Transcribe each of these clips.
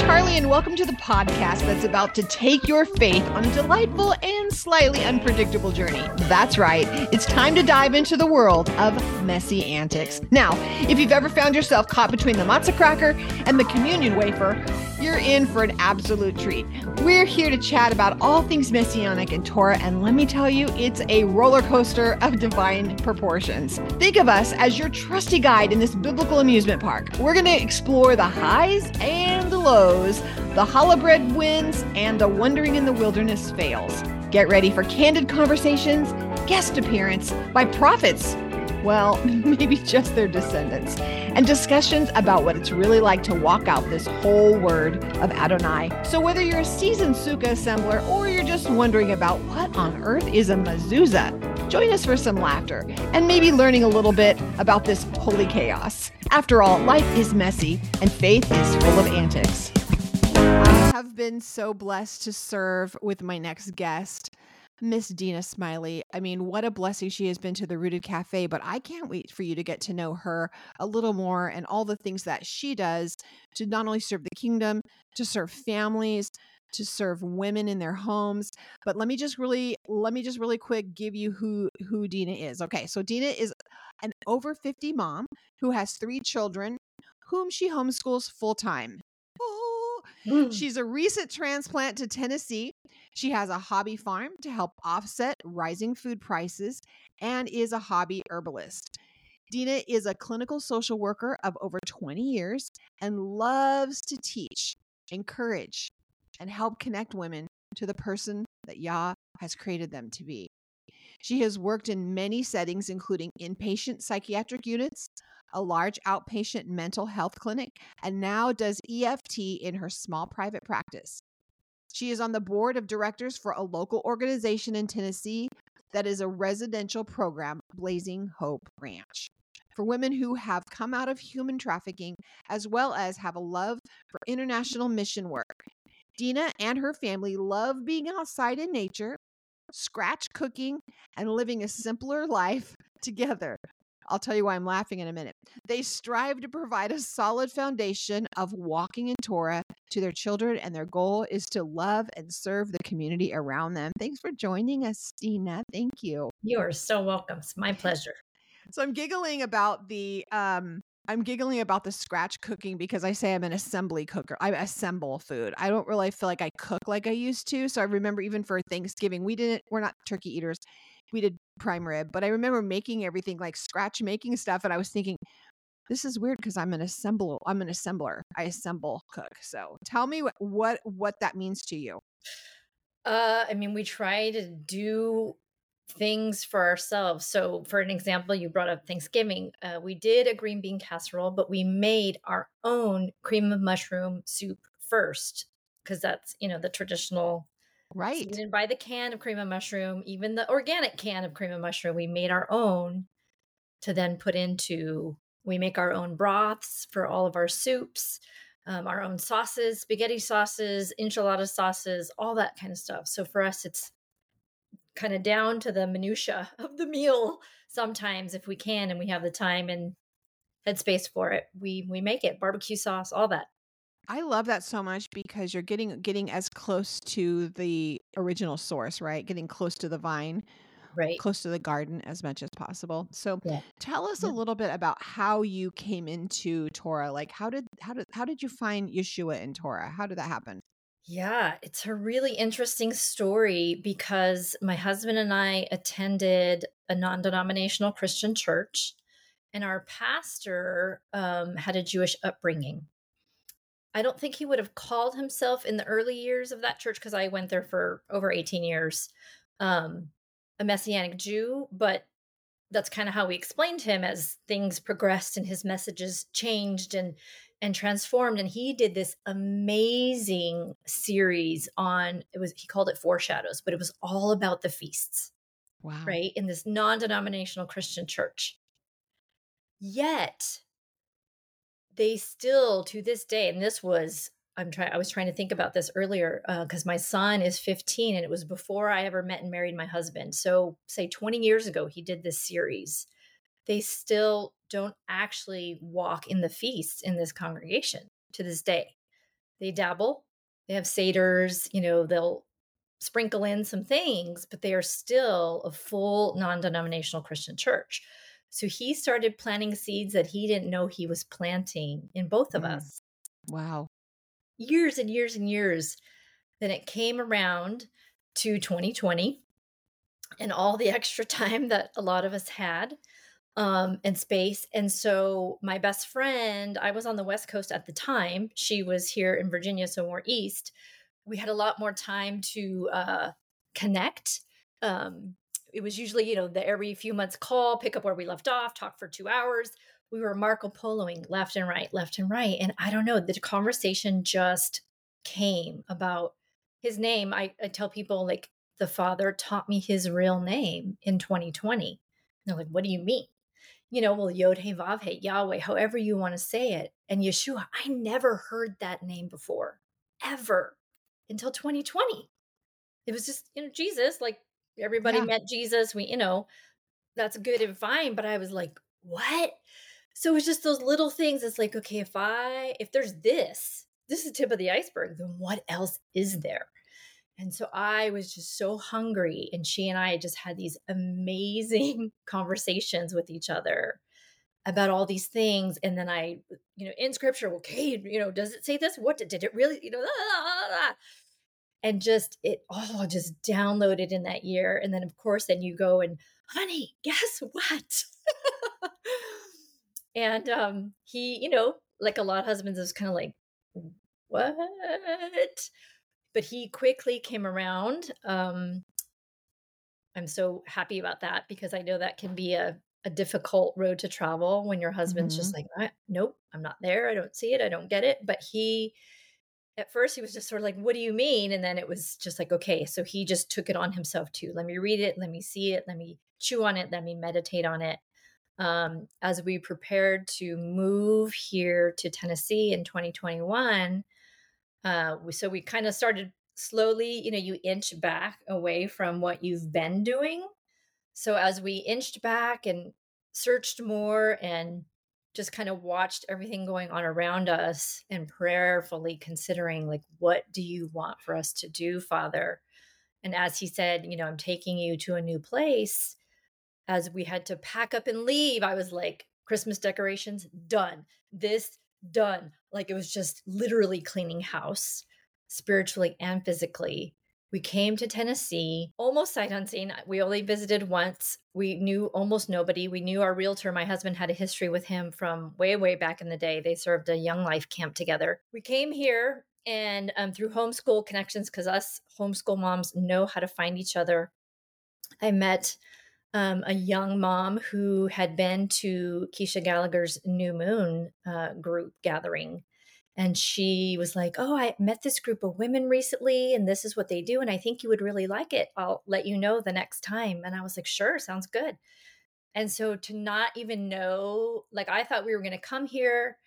Charli, and welcome to the podcast that's about to take your faith on a delightful and slightly unpredictable journey. That's right, it's time to dive into the world of Messi-Antics. Now, if you've ever found yourself caught between the matzah cracker and the communion wafer, you're in for an absolute treat. We're here to chat about all things messianic and Torah, and let me tell you, it's a roller coaster of divine proportions. Think of us as your trusty guide in this biblical amusement park. We're going to explore the highs and the lows, the challah bread wins, and the wandering in the wilderness fails. Get ready for candid conversations, guest appearance by prophets well, maybe just their descendants, and discussions about what it's really like to walk out this whole word of Adonai. So, whether you're a seasoned sukkah assembler or you're just wondering about what on earth is a mezuzah, join us for some laughter and maybe learning a little bit about this holy chaos. After all, life is messy and faith is full of antics. I have been so blessed to serve with my next guest. Miss Dina Smiley. I mean, what a blessing she has been to the Rooted Cafe, but I can't wait for you to get to know her a little more and all the things that she does to not only serve the kingdom, to serve families, to serve women in their homes. But let me just really let me just really quick give you who who Dina is. Okay, so Dina is an over 50 mom who has 3 children whom she homeschools full time. Mm. She's a recent transplant to Tennessee. She has a hobby farm to help offset rising food prices and is a hobby herbalist. Dina is a clinical social worker of over 20 years and loves to teach, encourage, and help connect women to the person that Yah has created them to be. She has worked in many settings, including inpatient psychiatric units, a large outpatient mental health clinic, and now does EFT in her small private practice. She is on the board of directors for a local organization in Tennessee that is a residential program, Blazing Hope Ranch, for women who have come out of human trafficking as well as have a love for international mission work. Dina and her family love being outside in nature, scratch cooking, and living a simpler life together. I'll tell you why I'm laughing in a minute. They strive to provide a solid foundation of walking in Torah to their children, and their goal is to love and serve the community around them. Thanks for joining us, Dina. Thank you. You are so welcome. It's my pleasure. So I'm giggling about the um I'm giggling about the scratch cooking because I say I'm an assembly cooker. I assemble food. I don't really feel like I cook like I used to. So I remember even for Thanksgiving, we didn't we're not turkey eaters we did prime rib, but I remember making everything like scratch making stuff, and I was thinking, this is weird because I'm an assembler. I'm an assembler. I assemble cook. So tell me what what, what that means to you. Uh, I mean, we try to do things for ourselves. So, for an example, you brought up Thanksgiving. Uh, we did a green bean casserole, but we made our own cream of mushroom soup first because that's you know the traditional Right. So didn't buy the can of cream of mushroom, even the organic can of cream of mushroom. We made our own to then put into, we make our own broths for all of our soups, um, our own sauces, spaghetti sauces, enchilada sauces, all that kind of stuff. So for us, it's kind of down to the minutia of the meal sometimes if we can and we have the time and headspace for it we we make it barbecue sauce all that I love that so much because you're getting getting as close to the original source, right? Getting close to the vine, right? Close to the garden as much as possible. So, yeah. tell us yeah. a little bit about how you came into Torah. Like, how did how did how did you find Yeshua in Torah? How did that happen? Yeah, it's a really interesting story because my husband and I attended a non-denominational Christian church, and our pastor um, had a Jewish upbringing. I don't think he would have called himself in the early years of that church because I went there for over 18 years, um, a Messianic Jew, but that's kind of how we explained him as things progressed and his messages changed and and transformed and he did this amazing series on it was he called it foreshadows but it was all about the feasts wow. right in this non-denominational christian church. Yet they still to this day and this was i'm trying i was trying to think about this earlier because uh, my son is 15 and it was before i ever met and married my husband. So say 20 years ago he did this series. They still don't actually walk in the feast in this congregation to this day they dabble. They have seders, you know, they'll sprinkle in some things, but they are still a full non denominational Christian church. So he started planting seeds that he didn't know he was planting in both of mm. us. Wow. Years and years and years. Then it came around to 2020 and all the extra time that a lot of us had um, and space. And so my best friend, I was on the West Coast at the time. She was here in Virginia, so more east. We had a lot more time to uh, connect. Um, it was usually, you know, the every few months call, pick up where we left off, talk for two hours. We were Marco Poloing left and right, left and right. And I don't know, the conversation just came about his name. I, I tell people like the father taught me his real name in 2020. And they're like, what do you mean? You know, well, Yod He Vav He, Yahweh, however you want to say it. And Yeshua, I never heard that name before, ever, until 2020. It was just, you know, Jesus, like everybody yeah. met Jesus. We, you know, that's good and fine. But I was like, what? So it's just those little things. It's like, okay, if I, if there's this, this is the tip of the iceberg, then what else is there? And so I was just so hungry. And she and I just had these amazing conversations with each other about all these things. And then I, you know, in scripture, okay, you know, does it say this? What did, did it really, you know, ah, ah, ah, and just it all just downloaded in that year. And then, of course, then you go and, honey, guess what? and um, he, you know, like a lot of husbands, is kind of like, what? But he quickly came around. Um, I'm so happy about that because I know that can be a, a difficult road to travel when your husband's mm-hmm. just like, nope, I'm not there. I don't see it. I don't get it. But he, at first, he was just sort of like, what do you mean? And then it was just like, okay. So he just took it on himself too. Let me read it. Let me see it. Let me chew on it. Let me meditate on it. Um, as we prepared to move here to Tennessee in 2021, uh, so we kind of started slowly, you know, you inch back away from what you've been doing. So as we inched back and searched more and just kind of watched everything going on around us and prayerfully considering like what do you want for us to do father and as he said you know i'm taking you to a new place as we had to pack up and leave i was like christmas decorations done this done like it was just literally cleaning house spiritually and physically we came to Tennessee almost sight unseen. We only visited once. We knew almost nobody. We knew our realtor. My husband had a history with him from way, way back in the day. They served a young life camp together. We came here and um, through homeschool connections, because us homeschool moms know how to find each other. I met um, a young mom who had been to Keisha Gallagher's New Moon uh, group gathering and she was like, Oh, I met this group of women recently, and this is what they do. And I think you would really like it. I'll let you know the next time. And I was like, Sure, sounds good. And so to not even know, like, I thought we were going to come here,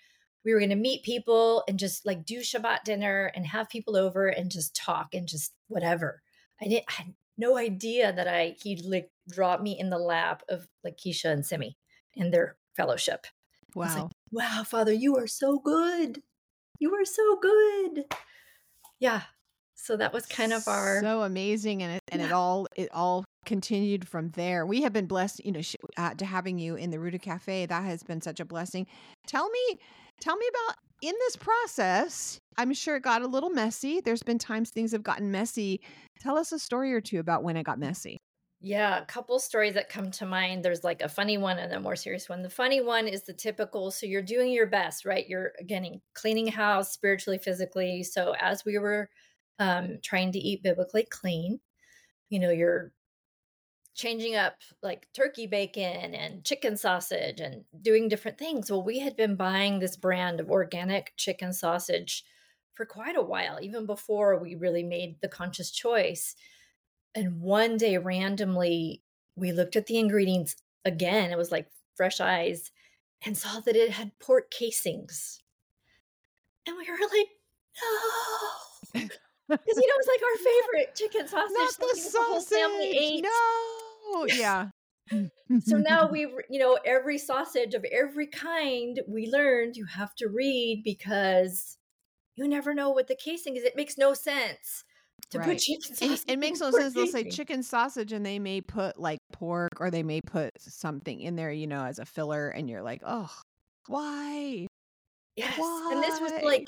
we were going to meet people and just like do Shabbat dinner and have people over and just talk and just whatever. I didn't, I no idea that I, he'd like drop me in the lap of like Keisha and Simi in their fellowship. Wow. Like, wow, Father, you are so good you are so good. Yeah. So that was kind of our so amazing, and it and yeah. it all it all continued from there. We have been blessed, you know, sh- uh, to having you in the Rooted Cafe. That has been such a blessing. Tell me, tell me about in this process. I'm sure it got a little messy. There's been times things have gotten messy. Tell us a story or two about when it got messy. Yeah, a couple stories that come to mind. There's like a funny one and a more serious one. The funny one is the typical. So you're doing your best, right? You're again cleaning house spiritually, physically. So as we were um, trying to eat biblically clean, you know, you're changing up like turkey bacon and chicken sausage and doing different things. Well, we had been buying this brand of organic chicken sausage for quite a while, even before we really made the conscious choice and one day, randomly, we looked at the ingredients again. It was like fresh eyes and saw that it had pork casings. And we were like, no. Because, you know, it was like our favorite chicken sausage. Not the sausage. The whole family ate. No. Yeah. so now we, you know, every sausage of every kind we learned you have to read because you never know what the casing is. It makes no sense to right. put chicken sausage. It, it makes no sense. They'll say chicken sausage and they may put like pork or they may put something in there, you know, as a filler. And you're like, oh, why? Yes. Why? And this was like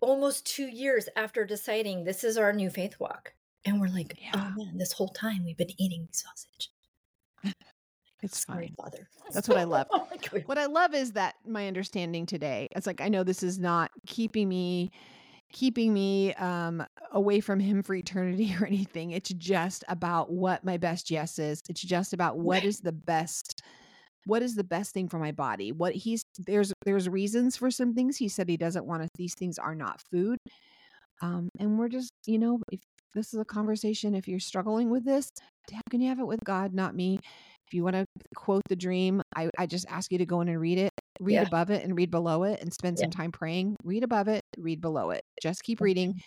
almost two years after deciding this is our new faith walk. And we're like, oh, yeah. oh man, this whole time we've been eating sausage. It's Sorry, fine. Father. That's what I love. oh what I love is that my understanding today. It's like I know this is not keeping me keeping me um, away from him for eternity or anything. It's just about what my best yes is. It's just about what is the best what is the best thing for my body. What he's there's there's reasons for some things. He said he doesn't want to these things are not food. Um, and we're just, you know, if this is a conversation, if you're struggling with this, how can you have it with God, not me? If you want to quote the dream, I, I just ask you to go in and read it, read yeah. above it and read below it and spend some time praying. Read above it, read below it. Just keep reading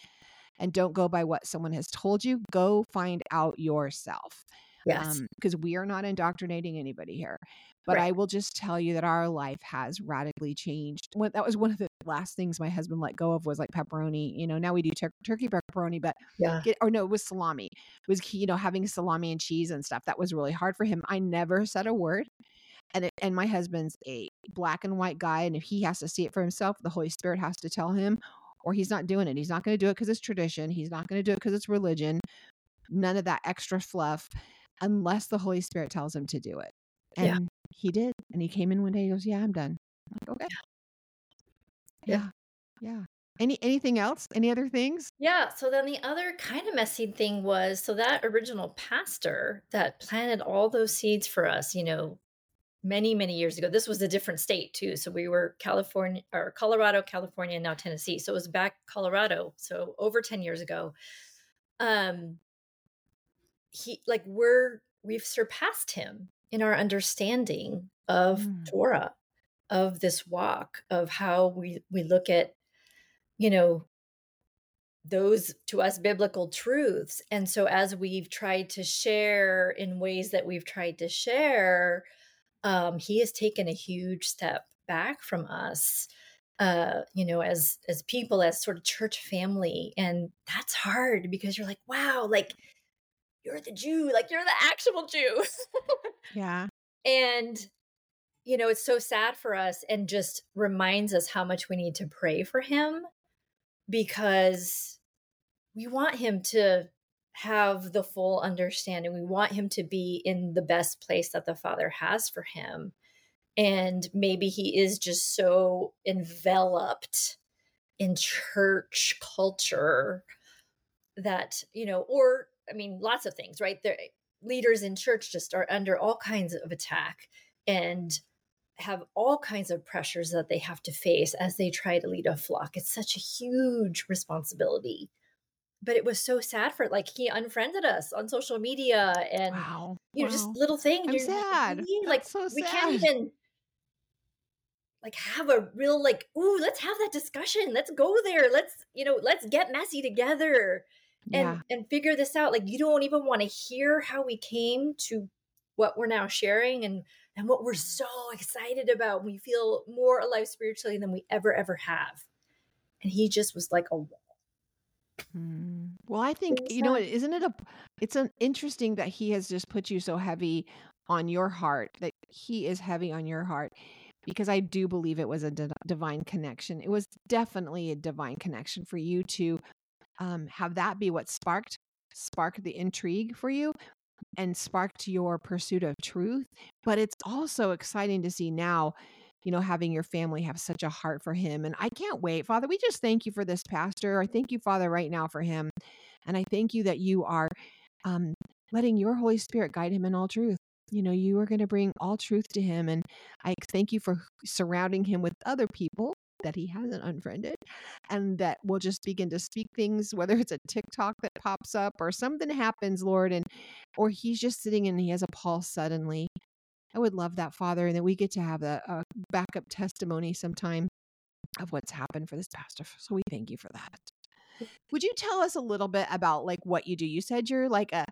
and don't go by what someone has told you. Go find out yourself. Yes. Because um, we are not indoctrinating anybody here. But right. I will just tell you that our life has radically changed. When, that was one of the last things my husband let go of was like pepperoni. You know, now we do tur- turkey pepperoni, but yeah. Get, or no, it was salami. It was you know having salami and cheese and stuff. That was really hard for him. I never said a word. And it, and my husband's a black and white guy, and if he has to see it for himself, the Holy Spirit has to tell him, or he's not doing it. He's not going to do it because it's tradition. He's not going to do it because it's religion. None of that extra fluff unless the Holy Spirit tells him to do it. And yeah. he did. And he came in one day, he goes, Yeah, I'm done. I'm like, okay. Yeah. yeah. Yeah. Any anything else? Any other things? Yeah. So then the other kind of messy thing was so that original pastor that planted all those seeds for us, you know, many, many years ago. This was a different state too. So we were California or Colorado, California, now Tennessee. So it was back Colorado. So over 10 years ago. Um he like we're we've surpassed him in our understanding of mm. Torah, of this walk, of how we we look at, you know, those to us biblical truths. And so as we've tried to share in ways that we've tried to share, um, he has taken a huge step back from us uh, you know, as as people, as sort of church family, and that's hard because you're like, wow, like you're the Jew, like you're the actual Jew. yeah. And, you know, it's so sad for us and just reminds us how much we need to pray for him because we want him to have the full understanding. We want him to be in the best place that the Father has for him. And maybe he is just so enveloped in church culture that, you know, or I mean, lots of things, right? There, leaders in church just are under all kinds of attack and have all kinds of pressures that they have to face as they try to lead a flock. It's such a huge responsibility. But it was so sad for like he unfriended us on social media and wow. you know wow. just little things. I'm sad. Like so we can't even like have a real like ooh let's have that discussion let's go there let's you know let's get messy together and yeah. and figure this out like you don't even want to hear how we came to what we're now sharing and and what we're so excited about we feel more alive spiritually than we ever ever have and he just was like a wall hmm. well i think you know isn't it a it's an interesting that he has just put you so heavy on your heart that he is heavy on your heart because I do believe it was a d- divine connection. It was definitely a divine connection for you to um, have that be what sparked sparked the intrigue for you and sparked your pursuit of truth but it's also exciting to see now you know having your family have such a heart for him and i can't wait father we just thank you for this pastor i thank you father right now for him and i thank you that you are um, letting your holy spirit guide him in all truth you know you are going to bring all truth to him and i thank you for surrounding him with other people that he hasn't unfriended and that will just begin to speak things whether it's a tiktok that pops up or something happens lord and or he's just sitting and he has a pulse suddenly. I would love that father and that we get to have a, a backup testimony sometime of what's happened for this pastor so we thank you for that. Would you tell us a little bit about like what you do? You said you're like a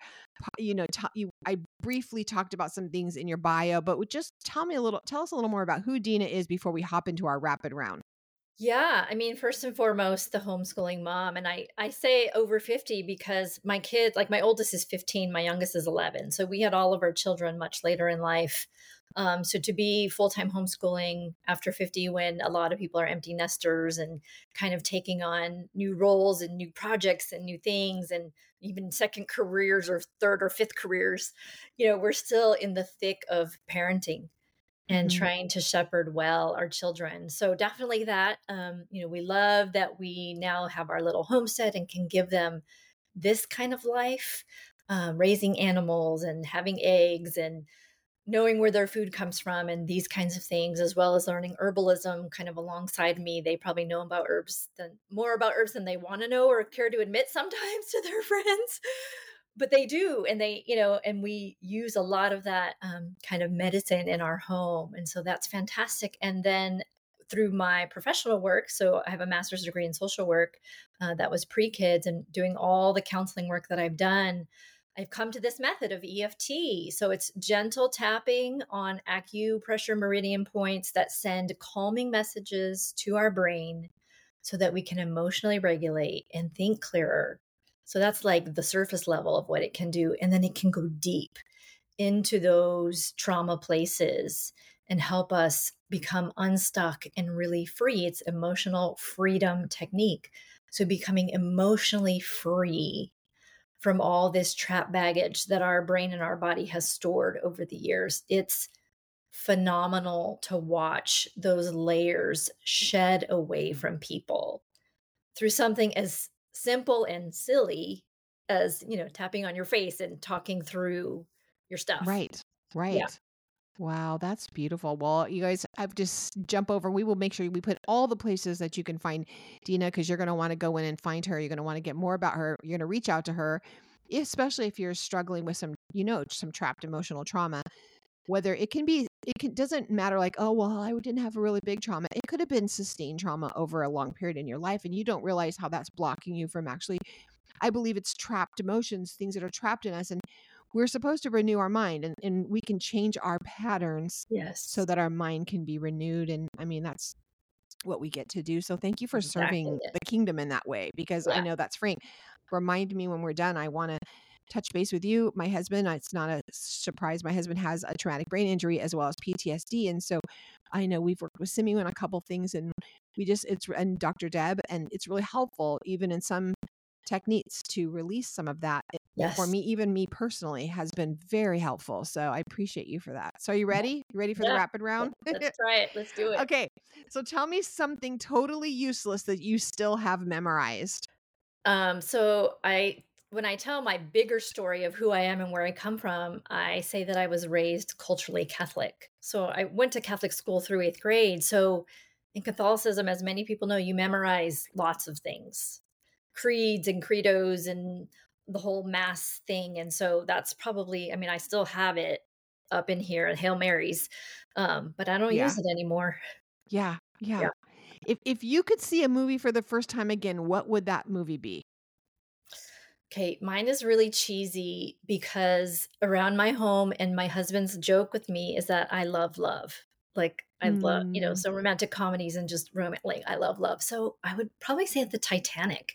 you know t- you i briefly talked about some things in your bio but just tell me a little tell us a little more about who dina is before we hop into our rapid round Yeah, I mean, first and foremost, the homeschooling mom. And I, I say over 50 because my kids, like my oldest is 15, my youngest is 11. So we had all of our children much later in life. Um, so to be full time homeschooling after 50, when a lot of people are empty nesters and kind of taking on new roles and new projects and new things and even second careers or third or fifth careers, you know, we're still in the thick of parenting and mm-hmm. trying to shepherd well our children. So definitely that. Um, you know, we love that we now have our little homestead and can give them this kind of life, um, raising animals and having eggs and knowing where their food comes from and these kinds of things, as well as learning herbalism kind of alongside me. They probably know about herbs than more about herbs than they want to know or care to admit sometimes to their friends but they do and they you know and we use a lot of that um, kind of medicine in our home and so that's fantastic and then through my professional work so i have a master's degree in social work uh, that was pre-kids and doing all the counseling work that i've done i've come to this method of eft so it's gentle tapping on acupressure meridian points that send calming messages to our brain so that we can emotionally regulate and think clearer so that's like the surface level of what it can do. And then it can go deep into those trauma places and help us become unstuck and really free. It's emotional freedom technique. So becoming emotionally free from all this trap baggage that our brain and our body has stored over the years. It's phenomenal to watch those layers shed away mm-hmm. from people through something as simple and silly as you know tapping on your face and talking through your stuff right right yeah. Wow, that's beautiful. Well, you guys I've just jump over. We will make sure we put all the places that you can find Dina because you're going to want to go in and find her. You're going to want to get more about her. You're going to reach out to her, especially if you're struggling with some, you know, some trapped emotional trauma. Whether it can be, it can, doesn't matter like, oh, well, I didn't have a really big trauma. It could have been sustained trauma over a long period in your life, and you don't realize how that's blocking you from actually I believe it's trapped emotions, things that are trapped in us. And we're supposed to renew our mind and, and we can change our patterns yes. so that our mind can be renewed. And I mean, that's what we get to do. So thank you for exactly. serving the kingdom in that way because yeah. I know that's freeing. Remind me when we're done, I want to touch base with you. My husband, it's not a surprise. My husband has a traumatic brain injury as well as PTSD. And so I know we've worked with Simi on a couple things and we just, it's, and Dr. Deb, and it's really helpful even in some techniques to release some of that yes. for me even me personally has been very helpful so i appreciate you for that so are you ready you ready for yeah. the rapid round let's try it let's do it okay so tell me something totally useless that you still have memorized um so i when I tell my bigger story of who I am and where I come from, I say that I was raised culturally Catholic. So I went to Catholic school through eighth grade. So in Catholicism, as many people know, you memorize lots of things creeds and credos and the whole mass thing. And so that's probably, I mean, I still have it up in here, Hail Marys, um, but I don't yeah. use it anymore. Yeah, yeah. Yeah. If if you could see a movie for the first time again, what would that movie be? Okay, mine is really cheesy because around my home and my husband's joke with me is that I love love. Like I mm. love, you know, mm. so romantic comedies and just romantic. Like I love love. So I would probably say the Titanic.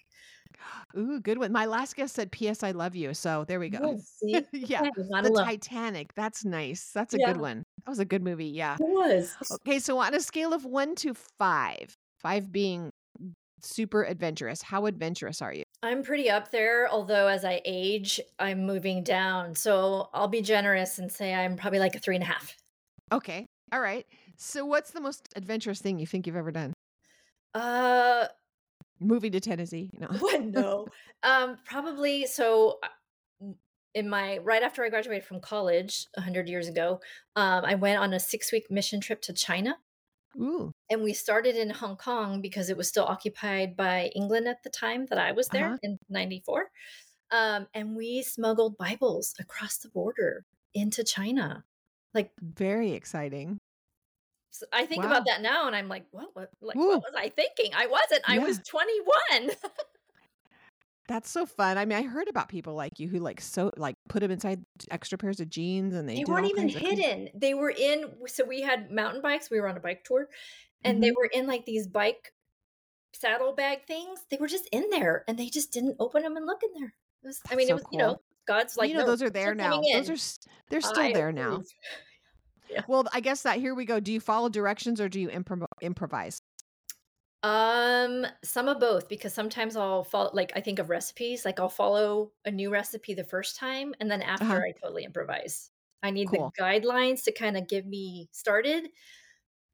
Ooh, good one. My last guest said, "P.S. I love you." So there we go. Yeah, the Titanic. That's nice. That's a yeah. good one. That was a good movie. Yeah, it was. Okay, so on a scale of one to five, five being super adventurous, how adventurous are you? I'm pretty up there, although as I age, I'm moving down. So I'll be generous and say I'm probably like a three and a half. Okay. All right. So what's the most adventurous thing you think you've ever done? Uh moving to Tennessee. No, no. Um, probably so. Uh, in my right after I graduated from college hundred years ago, um, I went on a six week mission trip to China. Ooh. And we started in Hong Kong because it was still occupied by England at the time that I was there uh-huh. in '94. Um, and we smuggled Bibles across the border into China. Like very exciting. So I think wow. about that now, and I'm like, what? What? Like, what was I thinking? I wasn't. Yeah. I was 21. That's so fun. I mean, I heard about people like you who like so like put them inside extra pairs of jeans, and they, they weren't even hidden. They were in. So we had mountain bikes. We were on a bike tour, and mm-hmm. they were in like these bike saddlebag things, they were just in there and they just didn't open them and look in there. It was, I mean, so it was, you know. God's like, you know, "No, those are there now. Those are they're still I there now. Yeah. Well, I guess that here we go. Do you follow directions or do you impro- improvise? Um, some of both because sometimes I'll follow like I think of recipes, like I'll follow a new recipe the first time and then after Uh-huh. I totally improvise. I need Cool. the guidelines to kind of get me started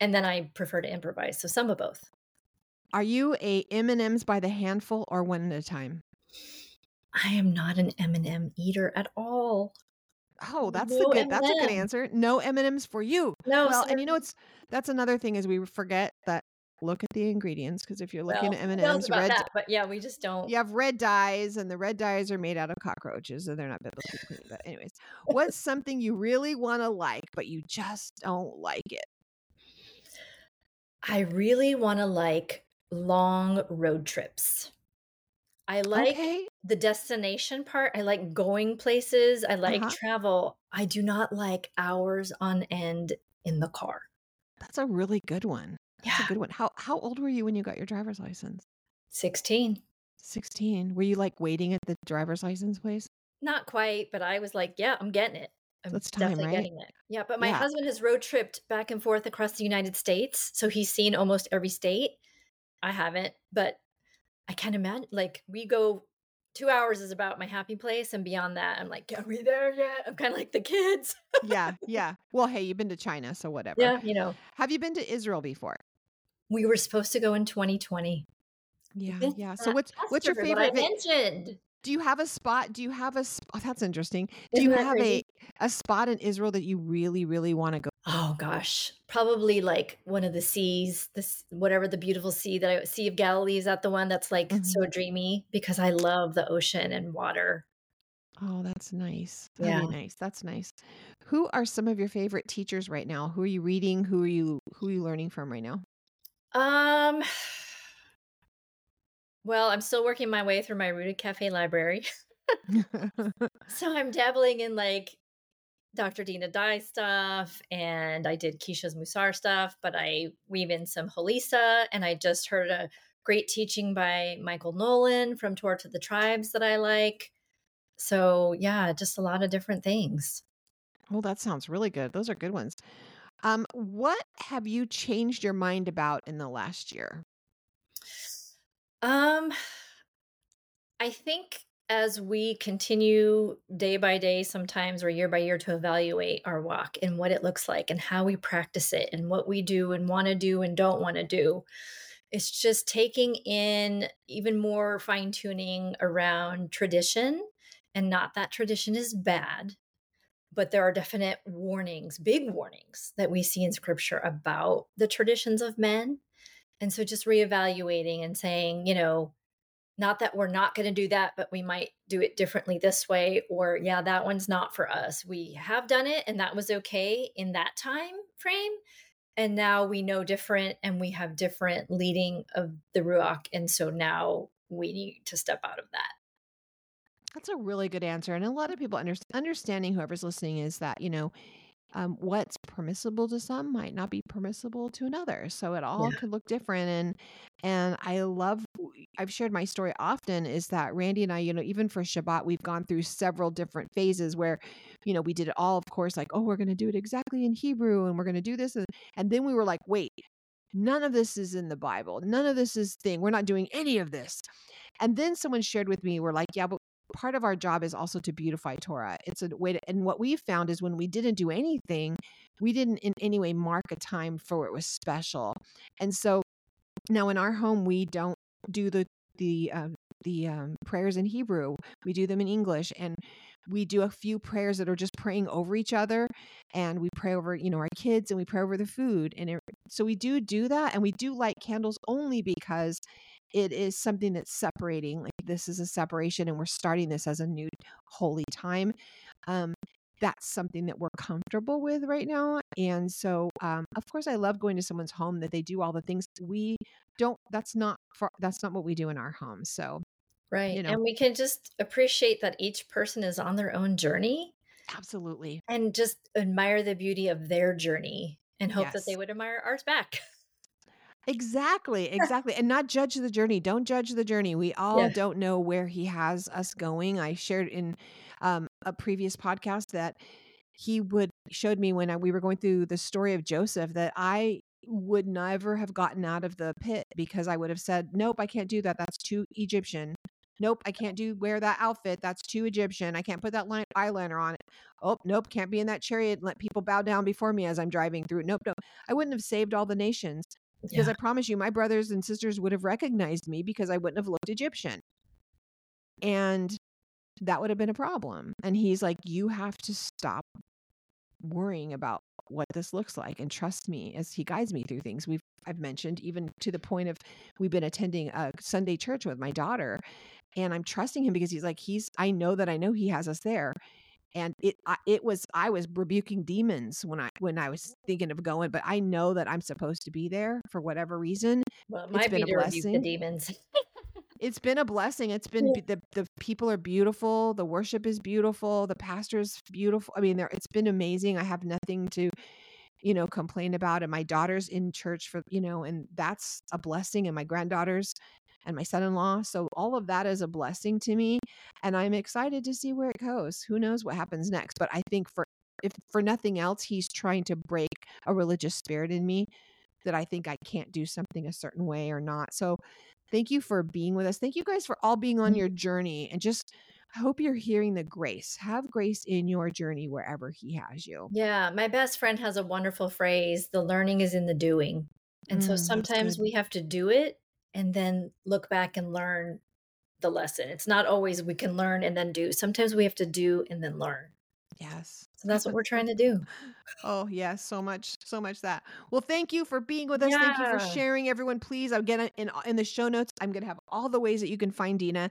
and then I prefer to improvise. So some of both. Are you a M&Ms by the handful or one at a time? I am not an M&M eater at all. Oh, that's No the good. That's a good M&M. answer. No M&Ms for you. No, well, and you know it's that's another thing is we forget that look at the ingredients because if you're looking Well, at M&Ms, red that, but yeah, we just don't. you have red dyes and the red dyes are made out of cockroaches so they're not biblically clean. But anyways, what's something you really want to like but you just don't like it? I really want to like long road trips. I like okay. the destination part. I like going places. I like Uh-huh. travel. I do not like hours on end in the car. That's a really good one. That's Yeah. a good one. How how old were you when you got your driver's license? 16. 16. Were you like waiting at the driver's license place? Not quite, but I was like, yeah, I'm getting it. I'm That's time, definitely right? getting it. Yeah, but my Yeah. husband has road tripped back and forth across the United States. So he's seen almost every state. I haven't, but I can't imagine. Like, we go two hours is about my happy place. And beyond that, I'm like, are we there yet? I'm kind of like the kids. yeah, yeah. Well, hey, you've been to China, so whatever. yeah, you know, Have you been to Israel before? We were supposed to go in 2020. Yeah, This yeah. So what's what's your favorite? I mentioned. do you have a spot? Do you have a? sp- Oh, that's interesting. Do Isn't you have crazy? a a spot in Israel that you really, really want to go? Oh gosh, probably like one of the seas, this whatever the beautiful sea that I Sea of Galilee is that the one that's like Mhm. so dreamy because I love the ocean and water. Oh, that's nice. That'd Yeah. nice. That's nice. Who are some of your favorite teachers right now? Who are you reading? Who are you who are you learning from right now? Um well, I'm still working my way through my Rooted Cafe library. so I'm dabbling in like Dr. Dinah Dye stuff and I did Keisha's Musar stuff, but I weave in some Halisa and I just heard a great teaching by Michael Nolan from Torah to the Tribes that I like. So yeah, just a lot of different things. well, that sounds really good. Those are good ones. Um, what have you changed your mind about in the last year? Um I think as we continue day by day sometimes or year by year to evaluate our walk and what it looks like and how we practice it and what we do and want to do and don't want to do it's just taking in even more fine tuning around tradition and not that tradition is bad but there are definite warnings big warnings that we see in scripture about the traditions of men. And so just reevaluating and saying you know not that we're not going to do that but we might do it differently this way or yeah that one's not for us. We have done it and that was okay in that time frame and now we know different and we have different leading of the ruach and so now we need to step out of that That's a really good answer. And a lot of people under, understanding whoever's listening is that, you know, um, what's permissible to some might not be permissible to another. So it all Yeah. could look different. And and I love I've shared my story often is that Randy and I, you know, even for Shabbat, we've gone through several different phases where, you know, we did it all, of course, like, oh, we're gonna do it exactly in Hebrew and we're gonna do this. And, and then we were like, wait, none of this is in the Bible. None of this is thing. We're not doing any of this. And then someone shared with me, we're like, yeah, but part of our job is also to beautify Torah. It's a way to, and what we found is when we didn't do anything, we didn't in any way mark a time for it was special. And so now in our home, we don't do the, the, um, the um, prayers in Hebrew. We do them in English and we do a few prayers that are just praying over each other and we pray over, you know, our kids and we pray over the food. And it, so we do do that and we do light candles only because it is something that's separating like this is a separation and we're starting this as a new holy time um that's something that we're comfortable with right now and so um of course i love going to someone's home that they do all the things we don't that's not for that's not what we do in our home so right You know. and we can just appreciate that each person is on their own journey absolutely and just admire the beauty of their journey and hope that they would admire ours back Exactly, exactly. and not judge the journey. Don't judge the journey. We all don't know where he has us going. I shared in um, a previous podcast that he would showed me when I, we were going through the story of Joseph that I would never have gotten out of the pit because I would have said, "Nope, I can't do that. That's too Egyptian." Nope, I can't do wear that outfit. That's too Egyptian. I can't put that line, eyeliner on it. Oh, nope, can't be in that chariot and let people bow down before me as I'm driving through. Nope, nope. I wouldn't have saved all the nations because Yeah. I promise you, my brothers and sisters would have recognized me because I wouldn't have looked Egyptian. And that would have been a problem. And he's like, You have to stop worrying about what this looks like and trust me as he guides me through things. We've I've mentioned even to the point of we've been attending a Sunday church with my daughter and I'm trusting him because he's like he's I know that I know he has us there. And it I, it was I was rebuking demons when I when I was thinking of going, but I know that I'm supposed to be there for whatever reason. Well, it It's might been be a to rebuke the blessing. demons. It's been a blessing. It's been Yeah. the the people are beautiful. The worship is beautiful. The pastor's beautiful. I mean, there it's been amazing. I have nothing to, you know, complain about. And my daughter's in church for you know, and that's a blessing. And my granddaughters and my son-in-law. So all of that is a blessing to me, and I'm excited to see where it goes. Who knows what happens next? But I think for if for nothing else, he's trying to break a religious spirit in me that I think I can't do something a certain way or not. So thank you for being with us. Thank you guys for all being on Mhm. your journey and just I hope you're hearing the grace. Have grace in your journey wherever he has you. Yeah, my best friend has a wonderful phrase the learning is in the doing. And so Mm, that's sometimes we have to do it and then look back and learn the lesson. It's not always we can learn and then do. Sometimes we have to do and then learn. Yes. So that's what we're trying to do. Oh, yes, so much, so much that. Well, thank you for being with us. Thank you for sharing, everyone. Please, again, in in the show notes, I'm going to have all the ways that you can find Dina,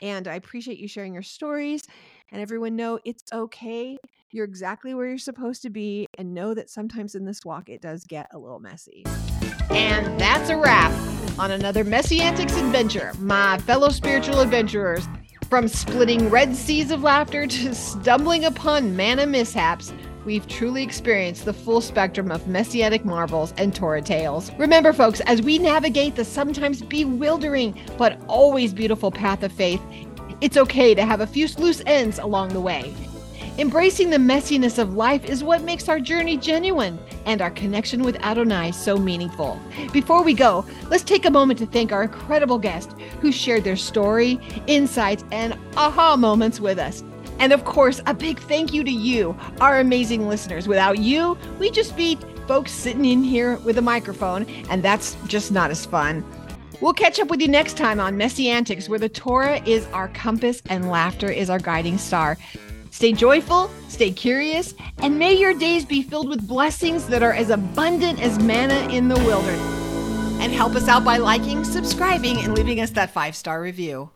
and I appreciate you sharing your stories. And everyone, know it's okay. You're exactly where you're supposed to be, and know that sometimes in this walk, it does get a little messy. And that's a wrap on another Messi-Antics adventure, my fellow spiritual adventurers. From splitting red seas of laughter to stumbling upon manna mishaps, we've truly experienced the full spectrum of messianic marvels and Torah tales. Remember, folks, as we navigate the sometimes bewildering but always beautiful path of faith, it's okay to have a few loose ends along the way. Embracing the messiness of life is what makes our journey genuine and our connection with Adonai so meaningful. Before we go, let's take a moment to thank our incredible guests who shared their story, insights, and aha moments with us. And of course, a big thank you to you, our amazing listeners. Without you, we'd just be folks sitting in here with a microphone, and that's just not as fun. We'll catch up with you next time on Messi-Antics, where the Torah is our compass and laughter is our guiding star. Stay joyful, stay curious, and may your days be filled with blessings that are as abundant as manna in the wilderness. And help us out by liking, subscribing, and leaving us that five star review.